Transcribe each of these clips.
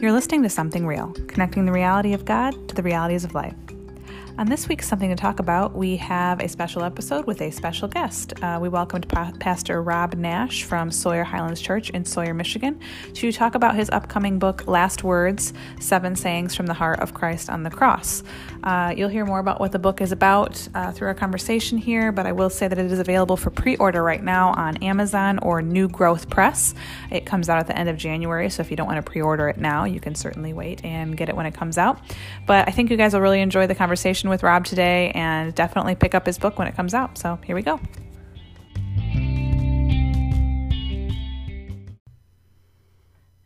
You're listening to Something Real, connecting the reality of God to the realities of life. On this week's Something to Talk About, we have a special episode with a special guest. Uh, we welcomed pa- Pastor Rob Nash from Sawyer Highlands Church in Sawyer, Michigan, to talk about his upcoming book, Last Words Seven Sayings from the Heart of Christ on the Cross. Uh, you'll hear more about what the book is about uh, through our conversation here, but I will say that it is available for pre order right now on Amazon or New Growth Press. It comes out at the end of January, so if you don't want to pre order it now, you can certainly wait and get it when it comes out. But I think you guys will really enjoy the conversation with Rob today and definitely pick up his book when it comes out. So here we go.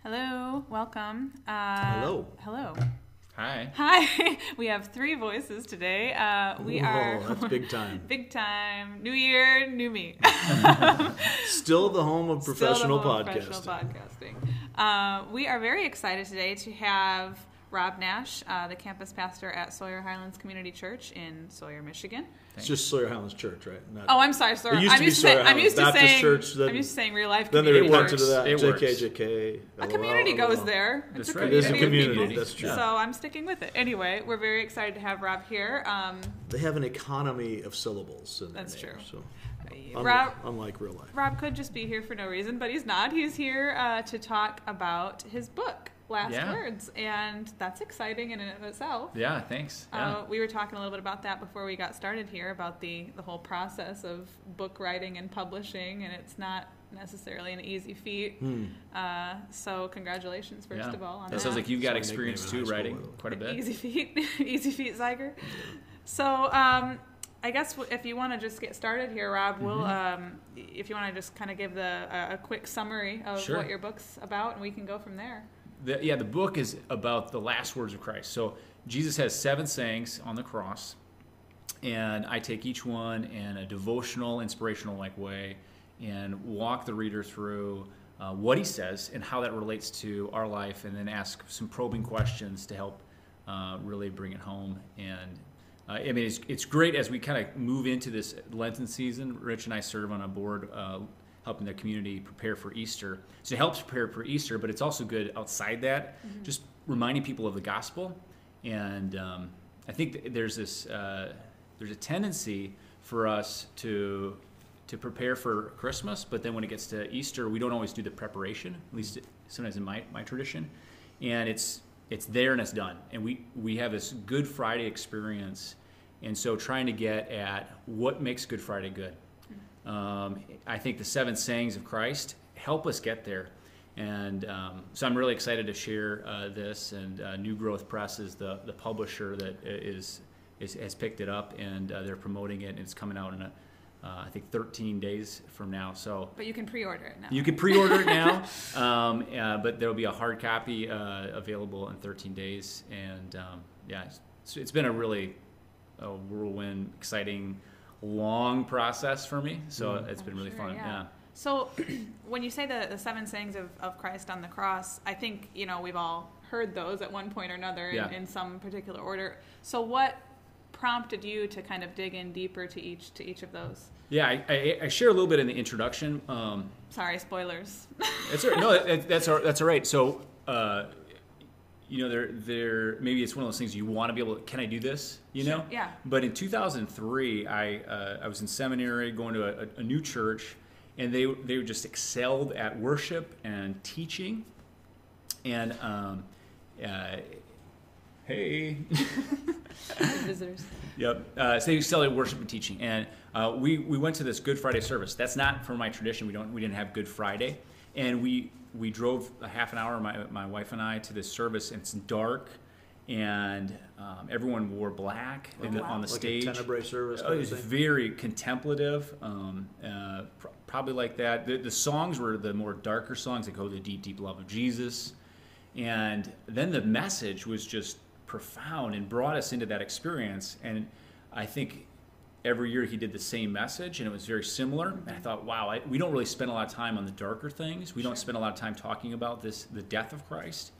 Hello, welcome. Uh, Hello. Hello. Hi. Hi. We have three voices today. Uh, we Whoa, are that's big time. big time. New year, new me. Still the home of professional Still the podcasting. Professional podcasting. Uh, we are very excited today to have Rob Nash, uh, the campus pastor at Sawyer Highlands Community Church in Sawyer, Michigan. It's just Sawyer Highlands Church, right? Not, Oh, I'm sorry, sorry. It used to I'm be used to, Sawyer say, I'm Highlands used to Baptist saying. Church, then- I'm used to saying real life. then they community to that. It JK, works. JK. A community LOL. goes there. That's it's a right. community. It is a of community, people. that's true. So I'm sticking with it. Anyway, we're very excited to have Rob here. Um, They have an economy of syllables in their That's name, true. So unlike, Rob, unlike real life. Rob could just be here for no reason, but he's not. He's here uh, to talk about his book, Last Yeah. Words, and that's exciting in and of itself. Yeah, thanks. Yeah. Uh, we were talking a little bit about that before we got started here about the the whole process of book writing and publishing, and it's not necessarily an easy feat. Hmm. Uh, so congratulations, first yeah. of all, on that that. sounds like you've got That's my nickname experience too, writing by the way. quite a bit. Easy feat, easy feat, Zeiger. So, um, I guess if you want to just get started here, Rob, we'll, Mm-hmm. um, if you want to just kind of give the a, a quick summary of Sure. what your book's about, and we can go from there. The, yeah, the book is about the last words of Christ. So Jesus has seven sayings on the cross, and I take each one in a devotional, inspirational like way, and walk the reader through uh, what he says and how that relates to our life, and then ask some probing questions to help uh, really bring it home. And uh, I mean, it's, it's great as we kind of move into this Lenten season. Rich and I serve on a board uh, helping the community prepare for Easter. So it helps prepare for Easter, but it's also good outside that, just reminding people of the gospel. And um, I think th- there's this uh, there's a tendency for us to to prepare for Christmas, but then when it gets to Easter, we don't always do the preparation. At least sometimes in my, my tradition, and it's it's there and it's done. And we we have this Good Friday experience, and so trying to get at what makes Good Friday good. Um, I think the seven sayings of Christ help us get there. And um, so I'm really excited to share uh, this. And uh, New Growth Press is the, the publisher that is, is has picked it up, and uh, they're promoting it. And it's coming out in a, uh, I think 13 days from now. So But you can pre-order it now. you can pre-order it now, um, uh, but there will be a hard copy uh, available in 13 days. And um, yeah, it's, it's been a really a whirlwind, exciting, long process for me. So it's been really Sure, fun. Yeah. So, when you say the, the seven sayings of, of Christ on the cross, I think, you know, we've all heard those at one point or another in, Yeah. in some particular order. So, what prompted you to kind of dig in deeper to each to each of those? Yeah, I, I, I share a little bit in the introduction. Um, Sorry, spoilers. That's all right. No, that, that's all, that's all right. So, uh, you know, there, there, maybe it's one of those things you want to be able to. Can I do this? You Sure, know. yeah. But in 2003, I, uh, I was in seminary, going to a, a new church, and they, they just excelled at worship and teaching, and um, uh, hey. Visitors. Yep. Uh, so they celebrate worship and teaching, and uh, we we went to this Good Friday service. That's not from my tradition. We don't we didn't have Good Friday, and we we drove a half an hour, my my wife and I, to this service. And it's dark, and um, everyone wore black in the, wow. on the Like stage. a tenebrae service. Oh, it was very contemplative, um, uh, pr- probably like that. The, the songs were the more darker songs that go to the deep, deep love of Jesus, and then the message was just profound and brought us into that experience. And I think every year he did the same message, and it was very similar. And I thought, wow, I, we don't really spend a lot of time on the darker things. We don't spend a lot of time talking about this, the death of Christ.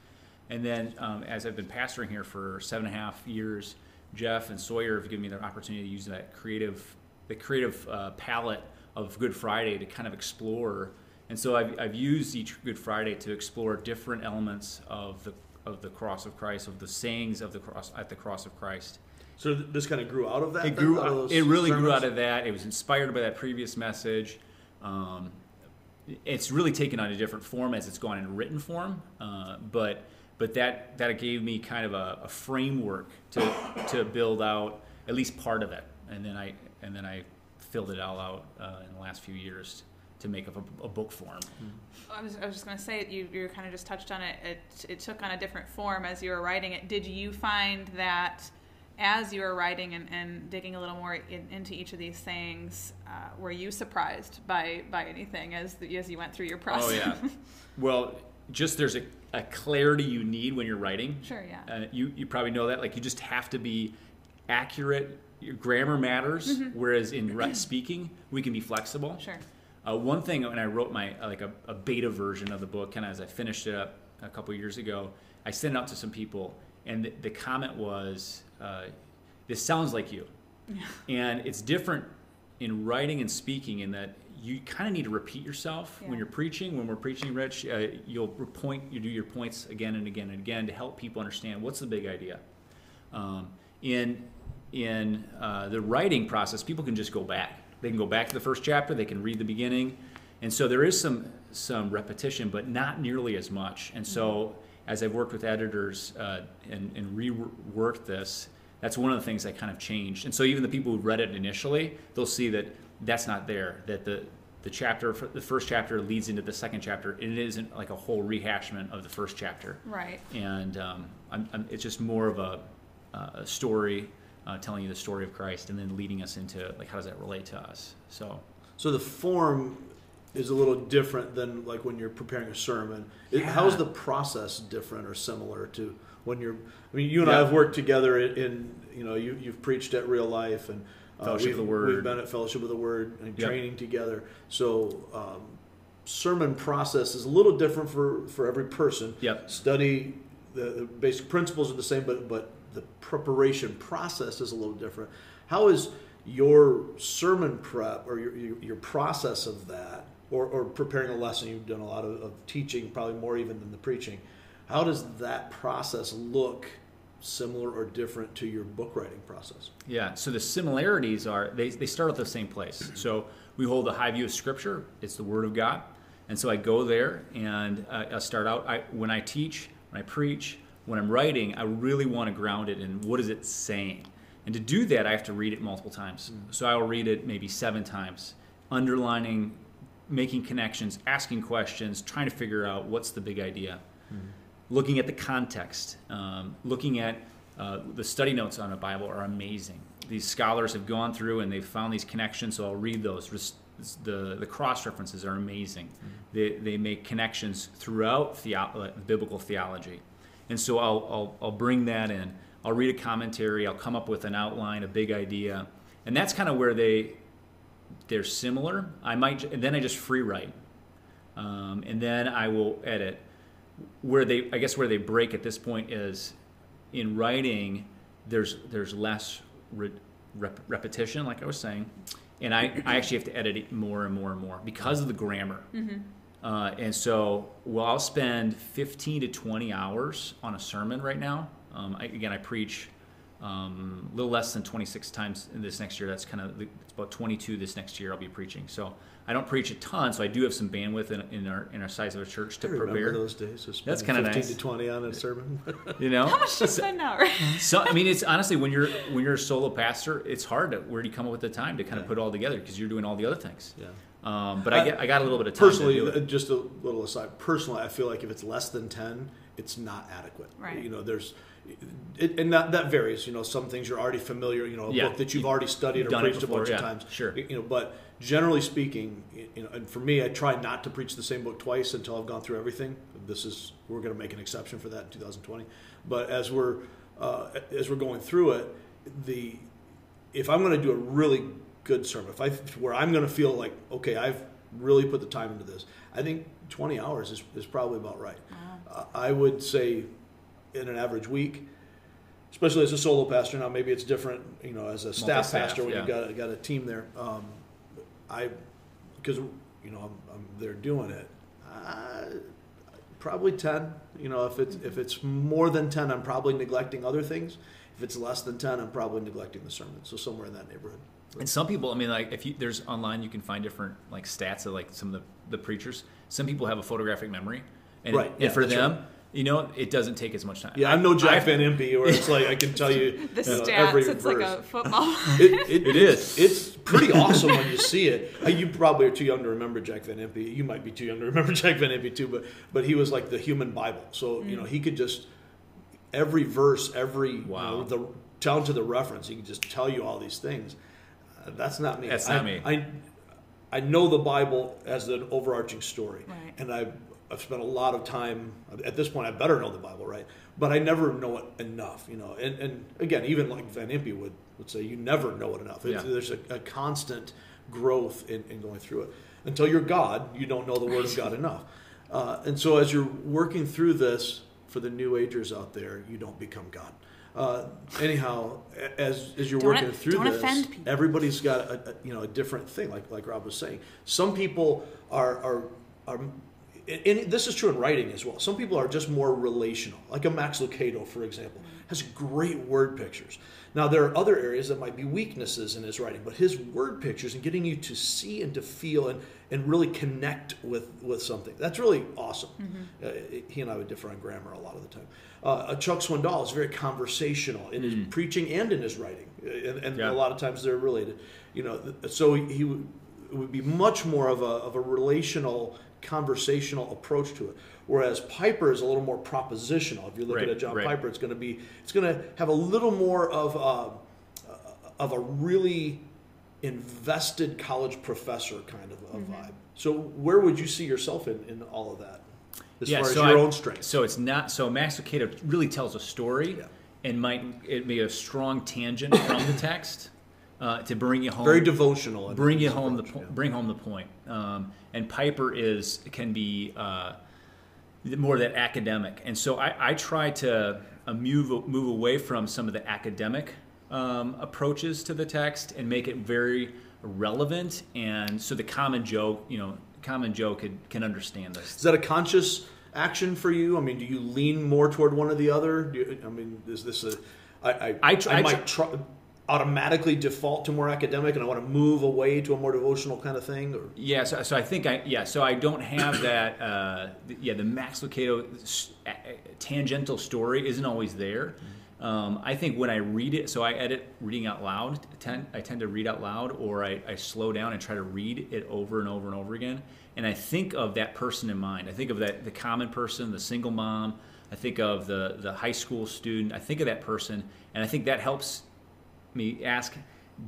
And then, um, as I've been pastoring here for seven and a half years, Jeff and Sawyer have given me the opportunity to use that creative, the creative uh, palette of Good Friday to kind of explore. And so I've, I've used each Good Friday to explore different elements of the of the cross of Christ, of the sayings of the cross at the cross of Christ. So th- this kind of grew out of that. It then, grew. out of those It really grew out of that. It was inspired by that previous message. Um, it's really taken on a different form as it's gone in written form, uh, but but that that gave me kind of a, a framework to to build out at least part of it, and then I and then I filled it all out uh, in the last few years to make up a, a book form. I was, I was just going to say, you, you kind of just touched on it. it. It took on a different form as you were writing it. Did you find that as you were writing and, and digging a little more in, into each of these things, uh, were you surprised by, by anything as, the, as you went through your process? Oh yeah. well, just there's a, a clarity you need when you're writing. Sure, yeah. Uh, you you probably know that. Like you just have to be accurate. Your grammar matters, whereas in speaking we can be flexible. Sure. Uh, one thing when I wrote my uh, like a, a beta version of the book, kind of as I finished it up a couple years ago, I sent it out to some people, and the, the comment was, uh, "This sounds like you," and it's different in writing and speaking in that you kind of need to repeat yourself Yeah. when you're preaching. When we're preaching, Rich, uh, you'll point, you do your points again and again and again to help people understand what's the big idea. Um, in in uh, the writing process, people can just go back. They can go back to the first chapter. They can read the beginning, and so there is some some repetition, but not nearly as much. And so, as I've worked with editors uh, and, and reworked this, that's one of the things that kind of changed. And so, even the people who read it initially, they'll see that that's not there. That the the chapter, the first chapter leads into the second chapter, and it isn't like a whole rehashment of the first chapter Right. and um, I'm, I'm, it's just more of a, uh, a story uh, telling you the story of Christ and then leading us into like how does that relate to us so So the form is a little different than like when you're preparing a sermon. Yeah. How is the process different or similar to when you're? I mean, you and I have worked together in, in you know you you've preached at Real Life and uh, Fellowship we've, of the Word. We've been at Fellowship of the Word and Yep. training together. So um, sermon process is a little different for for every person. Yep. Study the, the basic principles are the same, but but the preparation process is a little different. How is your sermon prep or your, your, your process of that, or, or preparing a lesson? You've done a lot of, of teaching, probably more even than the preaching. How does that process look similar or different to your book writing process? yeah so the similarities are they, they start at the same place so we hold a high view of scripture it's the word of god and so i go there and uh, i start out I, when i teach when i preach when i'm writing i really want to ground it in what is it saying and to do that i have to read it multiple times so i'll read it maybe seven times underlining making connections asking questions trying to figure out what's the big idea looking at the context, um, looking at uh, the study notes on a Bible are amazing. These scholars have gone through and they've found these connections, so I'll read those. The, the cross references are amazing. They, they make connections throughout theo- uh, biblical theology. And so I'll, I'll, I'll bring that in. I'll read a commentary, I'll come up with an outline, a big idea. And that's kind of where they, they're similar. I might, and then I just free write. Um, and then I will edit where they I guess where they break at this point is in writing there's there's less re, rep, repetition like I was saying and I, I actually have to edit it more and more and more because of the grammar uh, and so well I'll spend 15 to 20 hours on a sermon right now um, I, again I preach um, a little less than 26 times in this next year that's kind of it's about 22 this next year I'll be preaching so I don't preach a ton so I do have some bandwidth in, in our in our size of a church to I remember prepare those days. So That's kinda nice. 15 to 20 on a sermon. you know How much do you spend now? So I mean, it's honestly when you're when you're a solo pastor, it's hard to where do you come up with the time to kind of put it all together because you're doing all the other things. yeah. Um, but I, get, I got a little bit of time personally, to do uh, it. just a little aside. Personally, I feel like if it's less than ten, it's not adequate. Right. You know, there's, it, and that that varies. You know, some things you're already familiar. You know, a Yeah. book that you've already studied you've or done it preached a before, bunch of times. sure. You know, but generally speaking, you know, and for me, I try not to preach the same book twice until I've gone through everything. This is we're going to make an exception for that in 2020. But as we're uh, as we're going through it, the if I'm going to do a really good sermon, if I where I'm going to feel like okay, I've really put the time into this, I think 20 hours is, is probably about right. Uh, I would say in an average week, especially as a solo pastor. Now maybe it's different, you know, as a staff pastor when yeah. you've got got a team there. Um, I because you know I'm, I'm there doing it. I, probably ten. You know, if it's if it's more than ten, I'm probably neglecting other things. If it's less than ten, I'm probably neglecting the sermon. So somewhere in that neighborhood. And some people, I mean, like if you there's online, you can find different like stats of like some of the, the preachers. Some people have a photographic memory, and, Right, and yeah, for them, right. You know, it doesn't take as much time. Yeah, I'm no Jack I've- Van Impe, or it's like I can tell you The you know, stats, every it's verse. like a football. It, it, It is. It's pretty awesome when you see it. Uh, You probably are too young to remember Jack Van Impe. You might be too young to remember Jack Van Impe too, but but he was like the human Bible. So you know he could just every verse, every you Wow. know, the down to the reference, he could just tell you all these things. Uh, that's not me. That's I, not me. I I know the Bible as an overarching story, Right. and I've I've spent a lot of time. At this point, I better know the Bible, right? But I never know it enough, you know. And and again, even like Van Impe would would say, you never know it enough. It's, Yeah. There's a, a constant growth in, in going through it. Until you're God, you don't know the Word of God enough. Uh, and so, as you're working through this for the New Agers out there, you don't become God. Uh, anyhow, as as you're Don't- working through don't this, everybody's got a, a you know a different thing. Like like Rob was saying, some people are are are. And this is true in writing as well. Some people are just more relational, like a Max Lucado, for example, has great word pictures. Now there are other areas that might be weaknesses in his writing, but his word pictures and getting you to see and to feel and, and really connect with, with something that's really awesome. Uh, he and I would differ on grammar a lot of the time. Uh, Chuck Swindoll is very conversational in his preaching and in his writing, Uh, and, and Yeah. a lot of times they're related. You know, so he would, would be much more of a, of a relational, conversational approach to it. Whereas Piper is a little more propositional. If you look Right, at a John right. Piper, it's going to be it's going to have a little more of a, of a really invested college professor kind of a Mm-hmm. vibe. So where would you see yourself in, in all of that? As far as so your I- own strengths. So it's not so Max Lucado really tells a story Yeah. and might it be a strong tangent from the text uh, to bring you home. Very devotional. in bring you home the po- yeah. bring home the point. Um, and Piper is can be uh, more that academic, and so I, I try to uh, move move away from some of the academic um, approaches to the text and make it very relevant, and so the common Joe, you know, common Joe could can understand this. Is that a conscious action for you? I mean, do you lean more toward one or the other? Do you, I mean, is this a? I I, I tr- I I might try, automatically default to more academic, and I want to move away to a more devotional kind of thing. Or Yeah, so, so I think I yeah, so I don't have that. Uh, yeah, the Max Lucado tangential story isn't always there. Um, I think when I read it, so I edit reading out loud. Tend, I tend to read out loud, or I, I slow down and try to read it over and over and over again. And I think of that person in mind. I think of that the common person, the single mom. I think of the the high school student. I think of that person, and I think that helps me ask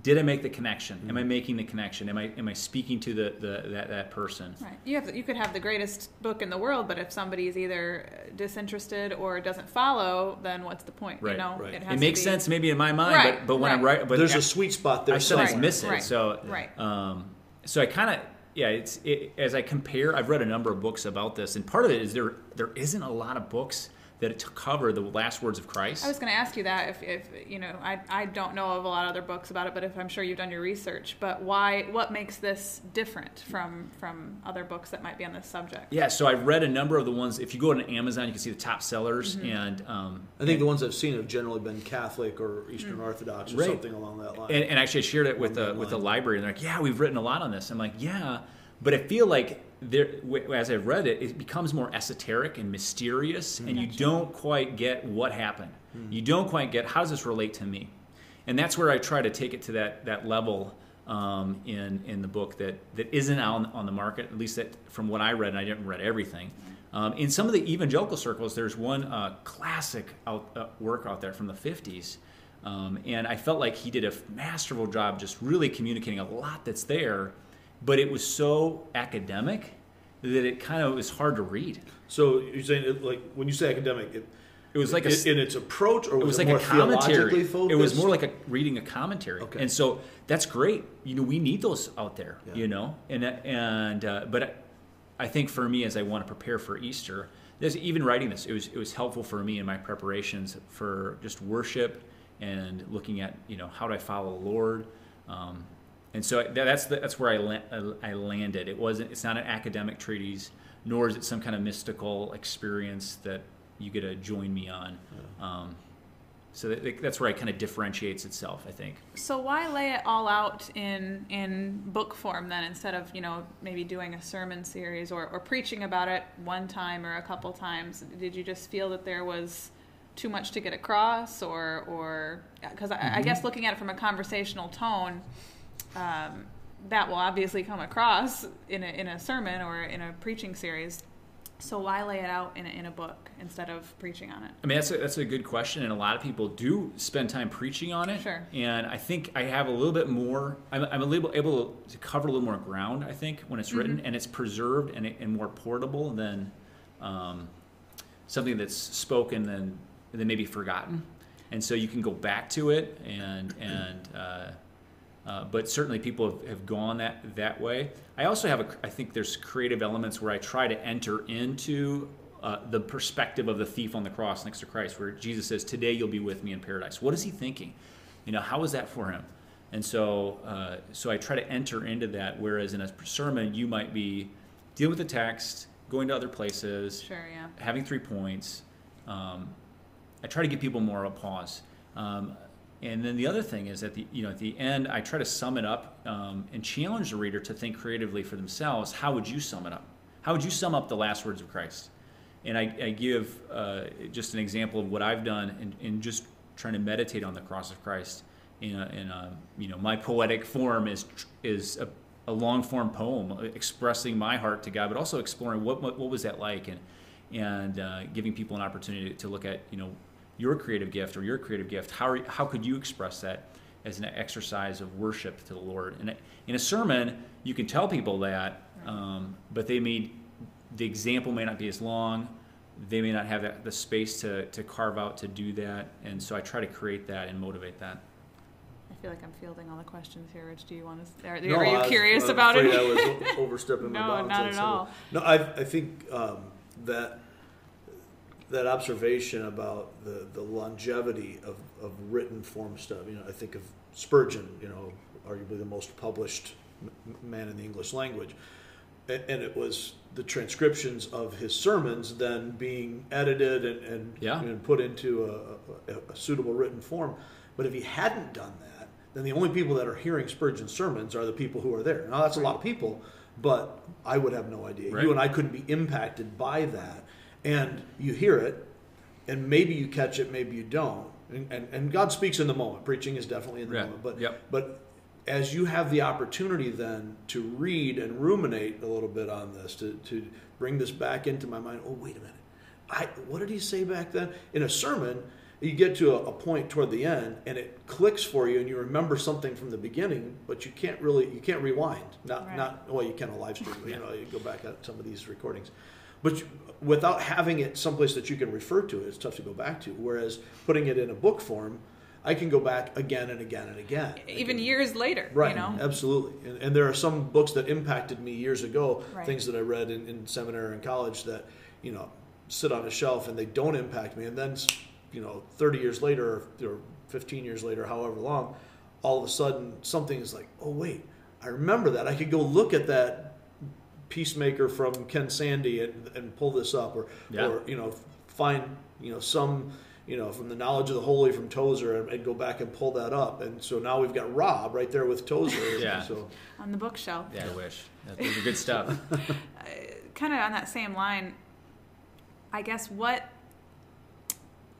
did i make the connection am i making the connection am i am i speaking to the, the that, that person Right. You have you could have the greatest book in the world, but if somebody is either disinterested or doesn't follow, then what's the point? Right, You know, right. it, it, has makes be, sense maybe in my mind Right, but, but when i right. write but there's a sweet spot there. I sometimes somewhere. miss it Right, so right. um, so i kind of yeah it's it, as i compare i've read a number of books about this and part of it is there there isn't a lot of books that cover the last words of christ I was going to ask you that if, if you know I, I don't know of a lot of other books about it, but if I'm sure you've done your research. But why? What makes this different from from other books that might be on this subject? yeah so i've read a number of the ones if you go to amazon you can see the top sellers Mm-hmm. and um, I think the ones I've seen have generally been Catholic or Eastern Orthodox or Right. something along that line. And, and actually, I shared it with the with the library, and they're like, "Yeah, we've written a lot on this." I'm like, "Yeah," but I feel like there, as I've read it, it becomes more esoteric and mysterious, and you don't quite get what happened. You don't quite get how does this relate to me, and that's where I try to take it to that that level um, in in the book that that isn't on on the market. At least that from what I read, and I didn't read everything. Um, in some of the evangelical circles, there's one uh, classic out, uh, work out there from the 50s. Um, and I felt like he did a masterful job just really communicating a lot that's there, but it was so academic that it kind of was hard to read. so you're saying, it, like, when you say academic, it, It was like a, in, its approach, or it was it like more a commentary. focused? It was more like a reading a commentary, Okay. and so that's great. You know, we need those out there. Yeah. You know, and and uh, but I think for me, as I want to prepare for Easter, there's even writing this. It was it was helpful for me in my preparations for just worship and looking at you know how do I follow the Lord. Um, and so that's the, that's where I, la- I landed. It wasn't. It's not an academic treatise, nor is it some kind of mystical experience that you get to join me on. Um, so that, that's where it kind of differentiates itself, I think. So why lay it all out in in book form then instead of you know maybe doing a sermon series or, or preaching about it one time or a couple times? Did you just feel that there was too much to get across, or or because I, I guess looking at it from a conversational tone, um, that will obviously come across in a in a sermon or in a preaching series. So why lay it out in a, in a book instead of preaching on it? I mean, that's a, that's a good question, and a lot of people do spend time preaching on it. Sure. And I think I have a little bit more. I'm, I'm a little able to cover a little more ground. I think when it's written and it's preserved and, and more portable than um, something that's spoken and then maybe forgotten. And so you can go back to it, and and uh, uh, but certainly people have, have gone that that way. I also have a. I think there's creative elements where I try to enter into uh, the perspective of the thief on the cross next to Christ, where Jesus says, "Today you'll be with me in paradise." What is he thinking? You know, how is that for him? And so, uh, so I try to enter into that. Whereas in a sermon, you might be dealing with the text, going to other places, Sure, yeah. having three points. Um, I try to give people more of a pause. Um, and then the other thing is at the you know at the end, I try to sum it up um, and challenge the reader to think creatively for themselves. How would you sum it up? How would you sum up the last words of Christ? And I, I give uh, just an example of what I've done in, in just trying to meditate on the cross of Christ. In, a, in a, you know, my poetic form is is a, a long form poem expressing my heart to God, but also exploring what what, what was that like, and and uh, giving people an opportunity to look at you know your creative gift or your creative gift. How are, how could you express that as an exercise of worship to the Lord? And in a sermon, you can tell people that, um, but they may the example may not be as long. They may not have that, the space to, to carve out to do that, and so I try to create that and motivate that. I feel like I'm fielding all the questions here. Rich, do you want to? Are, No, are you I was- curious I'm about it? afraid I was o- overstepping my No, bounds. not at some all. it. No, I, I think um, that that observation about the, the longevity of, of written form stuff. You know, I think of Spurgeon. You know, arguably the most published man in the English language, and, and it was the transcriptions of his sermons then being edited and and, Yeah. and put into a, a, a suitable written form. But if he hadn't done that, then the only people that are hearing Spurgeon's sermons are the people who are there. Now that's a lot of people, but I would have no idea. Right. You and I couldn't be impacted by that. And you hear it, and maybe you catch it, maybe you don't. And, and, and God speaks in the moment. Preaching is definitely in the Yeah. moment. But Yep. but as you have the opportunity then to read and ruminate a little bit on this, to, to bring this back into my mind, oh wait a minute. I what did he say back then? In a sermon, you get to a, a point toward the end and it clicks for you and you remember something from the beginning, but you can't really you can't rewind. Not Right. not well you can on a live stream, you know, you go back at some of these recordings. But without having it someplace that you can refer to it, it's tough to go back to. Whereas putting it in a book form, I can go back again and again and again. Even can- years later, Right, you know. absolutely. And, and there are some books that impacted me years ago, Right. things that I read in, in seminary and college that, you know, sit on a shelf and they don't impact me. And then, you know, 30 years later or, or 15 years later, however long, all of a sudden something is like, oh, wait, I remember that. I could go look at that Peacemaker from Ken Sande and, and pull this up or, Yeah. or, you know, find, you know, some, you know, from the knowledge of the holy from Tozer and, and go back and pull that up. And so now we've got Rob right there with Tozer. Yeah. So on the bookshelf. Yeah, I wish. Those are good stuff. Uh, kind of on that same line, I guess what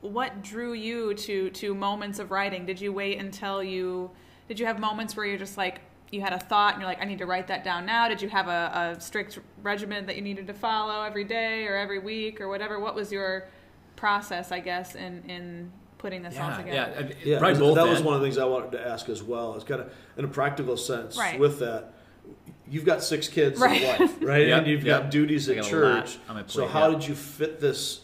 what drew you to to moments of writing? Did you wait until you did you have moments where you're just like you had a thought and you're like I need to write that down now? Did you have a, a strict regimen that you needed to follow every day or every week or whatever? What was your process, I guess, in in putting this all together? yeah, I mean, yeah, probably that both. that was one of the things I wanted to ask as well. It's kind of in a practical sense Right. with that. You've got six kids Right. and a wife, right? Yep, and you've yep. got duties at got church. on so how yeah. did you fit this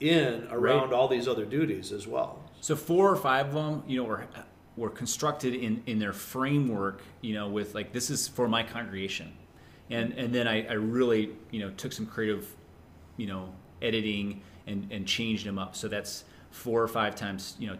in around all these other duties as well? So four or five of them, you know, were were constructed in in their framework, you know, with like this is for my congregation, and and then I, I really you know took some creative, you know, editing and and changed them up. So that's four or five times, you know.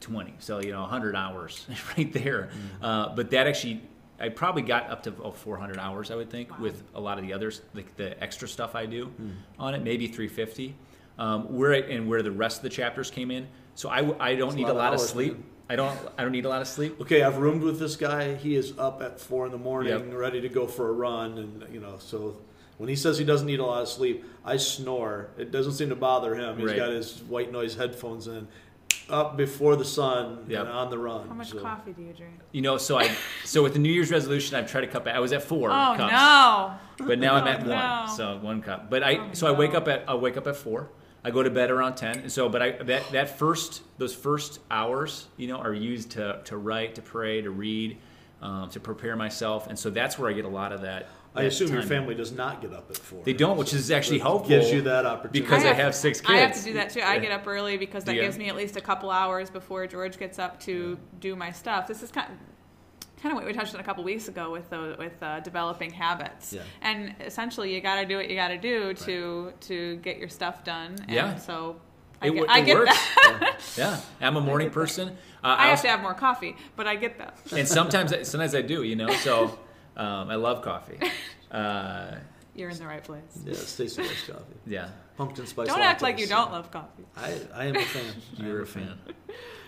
20 so you know 100 hours right there uh, but that actually I probably got up to about 400 hours, I would think, with a lot of the others, like the extra stuff I do Hmm. on it, maybe 350. Um, where I, and where the rest of the chapters came in. So i, I don't That's a need lot a lot of hours, sleep. man. I don't I don't need a lot of sleep. Okay, I've roomed with this guy. He is up at four in the morning, Yep. ready to go for a run, and you know, so when he says he doesn't need a lot of sleep, I snore. It doesn't seem to bother him. He's Right. got his white noise headphones in, up before the sun Yep. and on the run. How much so. coffee do you drink? You know, so I so with the New Year's resolution, I've tried to cut back. I was at four Oh cups. no! but now I'm Oh, at no. one, so one cup. But I Oh, so I wake up at I wake up at four. I go to bed around ten. And So, but I that that first those first hours, you know, are used to to write, to pray, to read, um, to prepare myself, and so that's where I get a lot of that. I that assume your family does not get up at four. They don't, which is actually It helpful. Gives you that opportunity because I, I have- have six kids. I have to do that too. I get up early because that Do you? gives me at least a couple hours before George gets up to do my stuff. This is kind kind of what we touched on a couple weeks ago with the, with uh, developing habits. Yeah. And essentially, you got to do what you got to do to to get your stuff done. And Yeah. So I It, get, wo- I get works. that. yeah, I'm a morning person. Uh, I have also- to have more coffee, but I get that. and sometimes sometimes I do, you know. So um, I love coffee. Uh, You're in the right place. Yeah, Stacy likes coffee. yeah, Pumpkin spice. Don't act like you don't love coffee. I, I am a fan. You're a fan.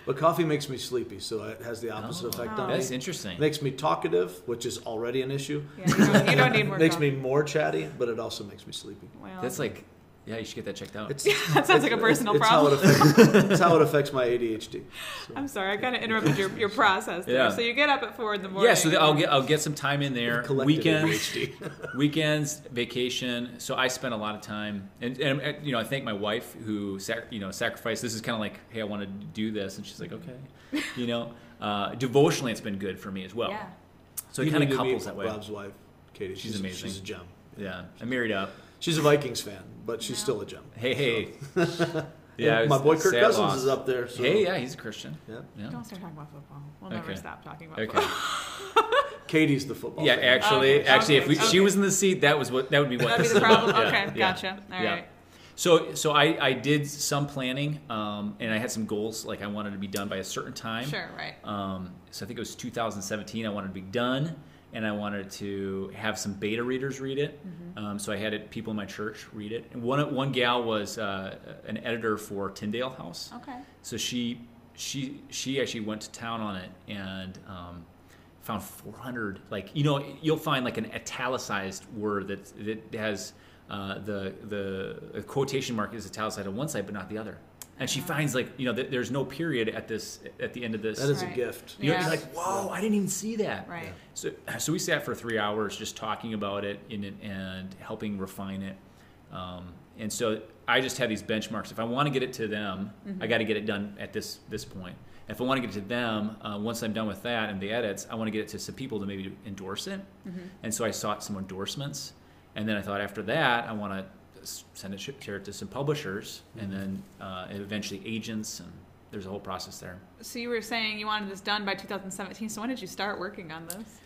But coffee makes me sleepy, so it has the opposite Oh. effect Oh. on That's me. interesting. Makes me talkative, which is already an issue. Yeah, you don't, you don't need more makes coffee. me more chatty, but it also makes me sleepy. Well, That's like, yeah, you should get that checked out. It's, that sounds like a personal it's problem. How it affects, it's how it affects my ADHD. I'm sorry, I kind of interrupted your, your process there. Yeah. So you get up at four in the morning. yeah, so th- I'll get I'll get some time in there. Collective Weekends, ADHD. weekends, vacation. So I spend a lot of time, and, and you know, I thank my wife who sac- you know sacrificed. This is kind of like, hey, I want to do this, and she's like, okay, you know. Uh, devotionally, it's been good for me as well. Yeah. So it kind of need to meet couples that way. Rob's wife, Katie. She's amazing. She's a gem. Yeah, I'm married up. She's a Vikings fan, but she's Yeah. still a gem. Hey, hey. Yeah, my boy it's Kirk sad Cousins loss. is up there. So. Hey, yeah, he's a Christian. Yeah. Yeah. Don't start talking about football. We'll never stop talking about Okay. football. Katie's the football. Yeah, fan. actually, Okay, actually, if okay, we, she was in the seat, that was what that would be what That'd be the problem. Yeah, okay, yeah, gotcha. All yeah. So, so I, I did some planning, um, and I had some goals. Like I wanted to be done by a certain time. Sure, right. Um, so I think it was 2017. I wanted to be done, and I wanted to have some beta readers read it. Mm-hmm. Um, so I had it, people in my church read it. And one one gal was uh, an editor for Tyndale House. Okay. So she she she actually went to town on it and um, found 400 like you know you'll find like an italicized word that that has uh, the the quotation mark is italicized on one side but not the other. And she finds like you know that there's no period at this at the end of this. That is Right. a gift. you know, Yeah. you're like, whoa! I didn't even see that. Right. So, so we sat for three hours just talking about it in it and helping refine it. Um, and so I just had these benchmarks. If I want to get it to them, I got to get it done at this this point. If I want to get it to them, uh, once I'm done with that and the edits, I want to get it to some people to maybe endorse it. And so I sought some endorsements, and then I thought after that I want to send it share it to some publishers, and then uh, eventually agents, and there's a whole process there. So you were saying you wanted this done by 2017. So when did you start working on this?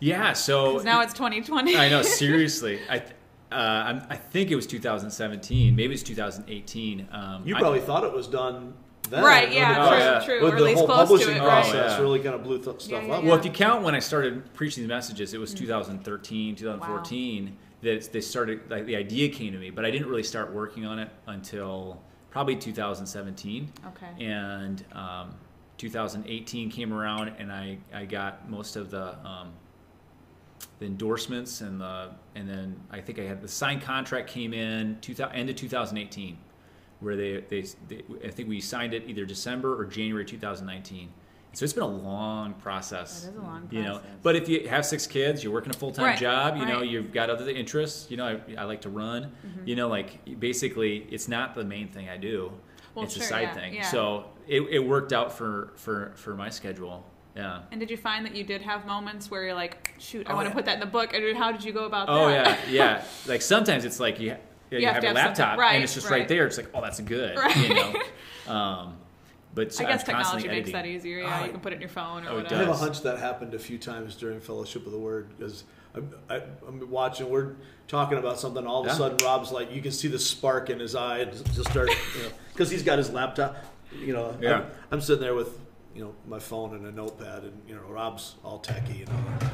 Yeah. so now it's 2020. I know, seriously. I, th- uh, I'm, I think it was 2017. Maybe it's 2018. Um, You I- probably thought it was done then. Right, yeah, the true, process- true, With or the whole close to publishing it, process Oh, yeah. really kind of blew th- stuff Yeah, yeah, up. yeah. well, if you count when I started preaching these messages, it was 2013, 2014 that they started. Like the idea came to me, but I didn't really start working on it until probably 2017. Okay. And um, 2018 came around, and I I got most of the. Um, the endorsements and the and then I think I had the signed contract came in 2000, end of 2018, where they, they they I think we signed it either December or January 2019. So it's been a long process. That is a long You know, process. but if you have six kids, you're working a full time Right, job. You know, right. you've got other interests. You know, I, I like to run. Mm-hmm. You know, like basically, it's not the main thing I do. Well, it's sure, a side yeah, thing. yeah. So it, it worked out for for for my schedule. Yeah. And did you find that you did have moments where you're like, shoot, I Oh, want to yeah. put that in the book? And how did you go about that? Oh that? yeah, yeah. Like sometimes it's like you, you, You have have, to a have something- laptop right, and it's just right. right. there. It's like, oh, that's good. Right. You know. Um, but so I guess I'm technology makes editing. that easier. Yeah, Oh, you can put it in your phone or oh, whatever. I have a hunch that happened a few times during Fellowship of the Word because I'm, I, I'm watching. We're talking about something. All of a sudden, Rob's like, you can see the spark in his eye, and just start, you know, because he's got his laptop. You know, Yeah. I'm, I'm sitting there with you know my phone and a notepad, and you know Rob's all techie. You know,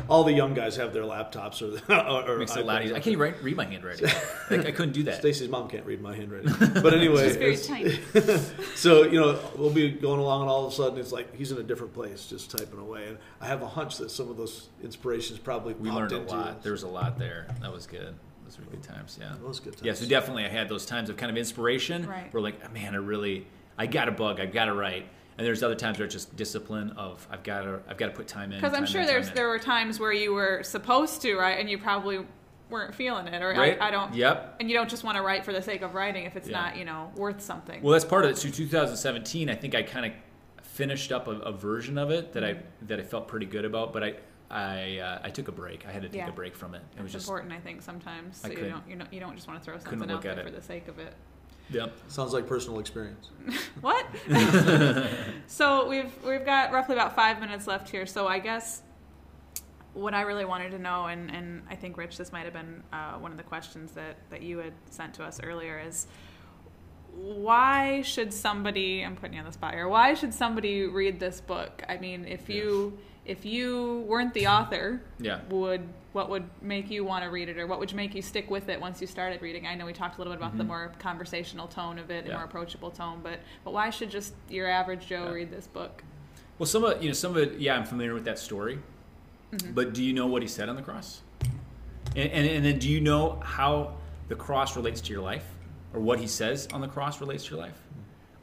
all the young guys have their laptops or, or Makes it a lot easier. I can't even write, read my handwriting. like, I couldn't do that. Stacy's mom can't read my handwriting, but anyway, It's very tiny. so you know we'll be going along, and all of a sudden it's like he's in a different place, just typing away. And I have a hunch that some of those inspirations probably We popped learned a into lot. There was a lot there. That was good. Those were good times. Yeah. Those good times. Yeah. So definitely, I had those times of kind of inspiration. Right. Where like, man, I really, I got a bug. I've got to write. And there's other times where it's just discipline of I've got to, I've got to put time in. Because I'm sure in, there's there were times where you were supposed to right, and you probably weren't feeling it, or Right. I, I don't. Yep. And you don't just want to write for the sake of writing if it's Yeah. not you know worth something. Well, that's part of it. So 2017, I think I kind of finished up a, a version of it that I that I felt pretty good about, but I I uh, I took a break. I had to take Yeah. a break from it. It was it's just important, I think, sometimes. So you don't you don't you don't just want to throw something out there for the sake of it. Yep. Sounds like personal experience. What? so we've we've got roughly about five minutes left here. So I guess what I really wanted to know, and, and I think Rich, this might have been uh, one of the questions that, that you had sent to us earlier, is why should somebody? I'm putting you on the spot here. Why should somebody read this book? I mean, if you if you weren't the author, Yeah. would what would make you want to read it, or what would make you stick with it once you started reading? I know we talked a little bit about the more conversational tone of it, the Mm-hmm. Yeah. more approachable tone, but but why should just your average Joe Yeah. read this book? Well, some of you know some of it. Yeah, I'm familiar with that story. Mm-hmm. But do you know what he said on the cross? And, and and then do you know how the cross relates to your life, or what he says on the cross relates to your life?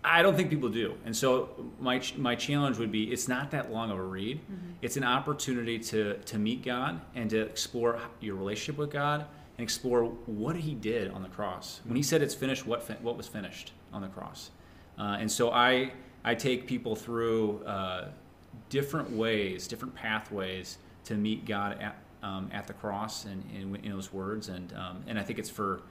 I don't think people do. And so my my challenge would be it's not that long of a read. It's an opportunity to to meet God and to explore your relationship with God and explore what he did on the cross. When he said it's finished, what fin- what was finished on the cross? Uh, and so I I take people through uh, different ways, different pathways to meet God at um, at the cross and in, in those words. And um, and I think it's for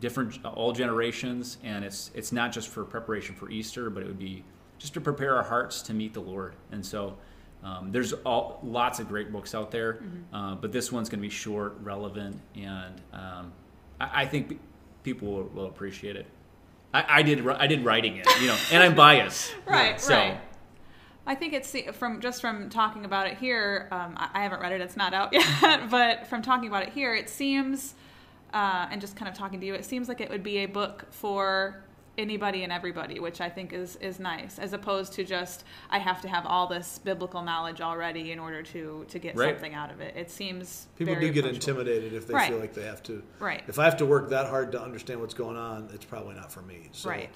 different all generations, and it's it's not just for preparation for Easter, but it would be just to prepare our hearts to meet the Lord. And so. Um, there's all, lots of great books out there, uh, but this one's going to be short, relevant, and um, I, I think people will, will appreciate it. I, I did I did writing it, you know, and I'm biased. Right, So right. I think it's from just from talking about it here. Um, I, I haven't read it; it's not out yet. but from talking about it here, it seems, uh, and just kind of talking to you, it seems like it would be a book for anybody and everybody, which I think is is nice, as opposed to just I have to have all this biblical knowledge already in order to to get Right. something out of it. It seems People do get approachable. intimidated if they Right. feel like they have to. Right. If I have to work that hard to understand what's going on, it's probably not for me. So Right.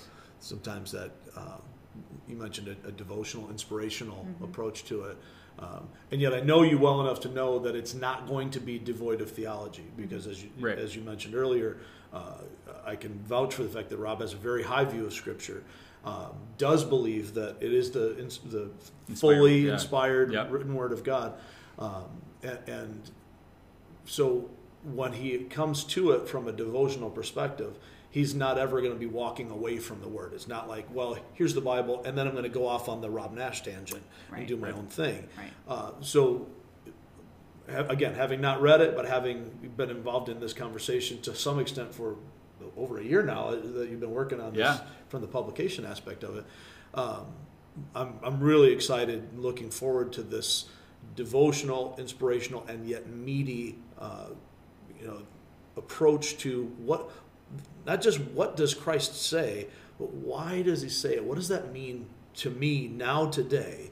Sometimes that um, you mentioned a, a devotional, inspirational Mm-hmm. approach to it, um, and yet I know you well enough to know that it's not going to be devoid of theology because, as you Right. as you mentioned earlier, uh, I can vouch for the fact that Rob has a very high view of Scripture. Um, does believe that it is the the Inspired, fully yeah. inspired Yep. written word of God, um, and, and so when he comes to it from a devotional perspective, he's not ever going to be walking away from the word. It's not like, well, here's the Bible, and then I'm going to go off on the Rob Nash tangent Right. and do my own thing. Right. Uh, so, again, having not read it, but having been involved in this conversation to some extent for over a year now uh, that you've been working on this Yeah. from the publication aspect of it, um, I'm, I'm really excited, looking forward to this devotional, inspirational, and yet meaty, uh, you know, approach to what, not just what does Christ say, but why does he say it? What does that mean to me now today?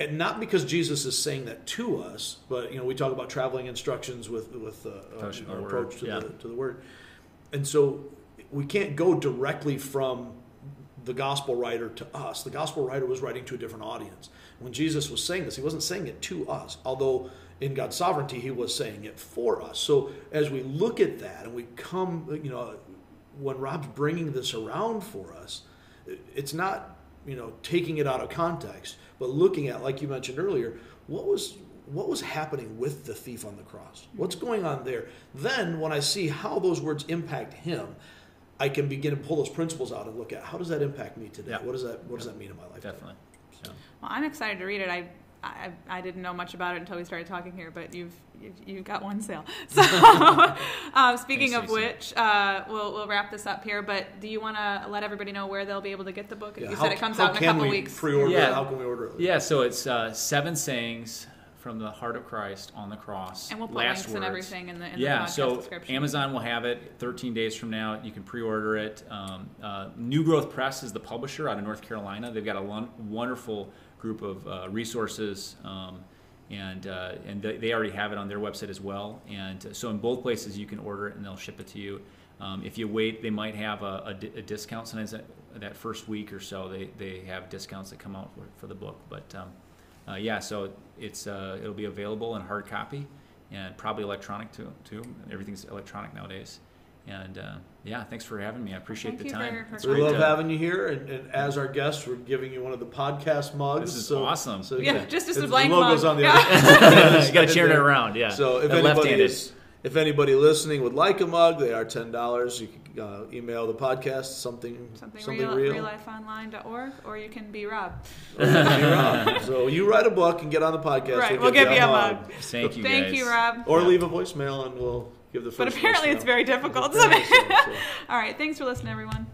And not because Jesus is saying that to us, but you know, we talk about traveling instructions with with uh, uh, our approach to yeah. the to the word, and so we can't go directly from the gospel writer to us. The gospel writer was writing to a different audience. When Jesus was saying this, he wasn't saying it to us, although in God's sovereignty, he was saying it for us. So as we look at that and we come, you know, when Rob's bringing this around for us, it's not, you know, taking it out of context, but looking at, like you mentioned earlier, what was what was happening with the thief on the cross? What's going on there? Then when I see how those words impact him, I can begin to pull those principles out and look at how does that impact me today? Yeah. What does that what does that mean in my life? definitely. So, Well, I'm excited to read it. I I, I didn't know much about it until we started talking here, but you've you've, you've got one sale. So, um, speaking Thanks, of which, uh, we'll we'll wrap this up here. But do you want to let everybody know where they'll be able to get the book? Yeah, you how- said it comes out in a can couple we weeks. Pre-order Yeah. it? How can we order it? Yeah, so it's uh, seven sayings from the heart of Christ on the cross. and we'll put links and everything in the in yeah, the so description. Amazon will have it 13 days from now. You can pre-order it. Um, uh, New Growth Press is the publisher out of North Carolina. They've got a lon- wonderful group of uh, resources, um, and uh, and they they already have it on their website as well. And uh, so in both places you can order it, and they'll ship it to you. Um, if you wait, they might have a, a di- a discount. Sometimes that, that first week or so, they, they have discounts that come out for, for the book. But um, uh, yeah, so it's uh, it'll be available in hard copy and probably electronic too. Too everything's electronic nowadays. And uh, yeah, thanks for having me. I appreciate Thank the time. It's We love to- having you here, and, and as our guests, we're giving you one of the podcast mugs. This is so, awesome. So yeah, just as a It's- blank logo's mug. on the Yeah. other. you got to turn it around. Yeah. So if anybody is, if anybody listening would like a mug, they are ten dollars. You can uh, email the podcast something Something, something real, real. reallifeonline.org, or you can be Rob. Or you can be Rob. so you write a book and get on the podcast. Right, we'll give you a mug. Thank you, Thank guys. you, Rob. Or Yeah. leave a voicemail and we'll give the. But first apparently, it's very difficult. So, so. All right, thanks for listening, everyone.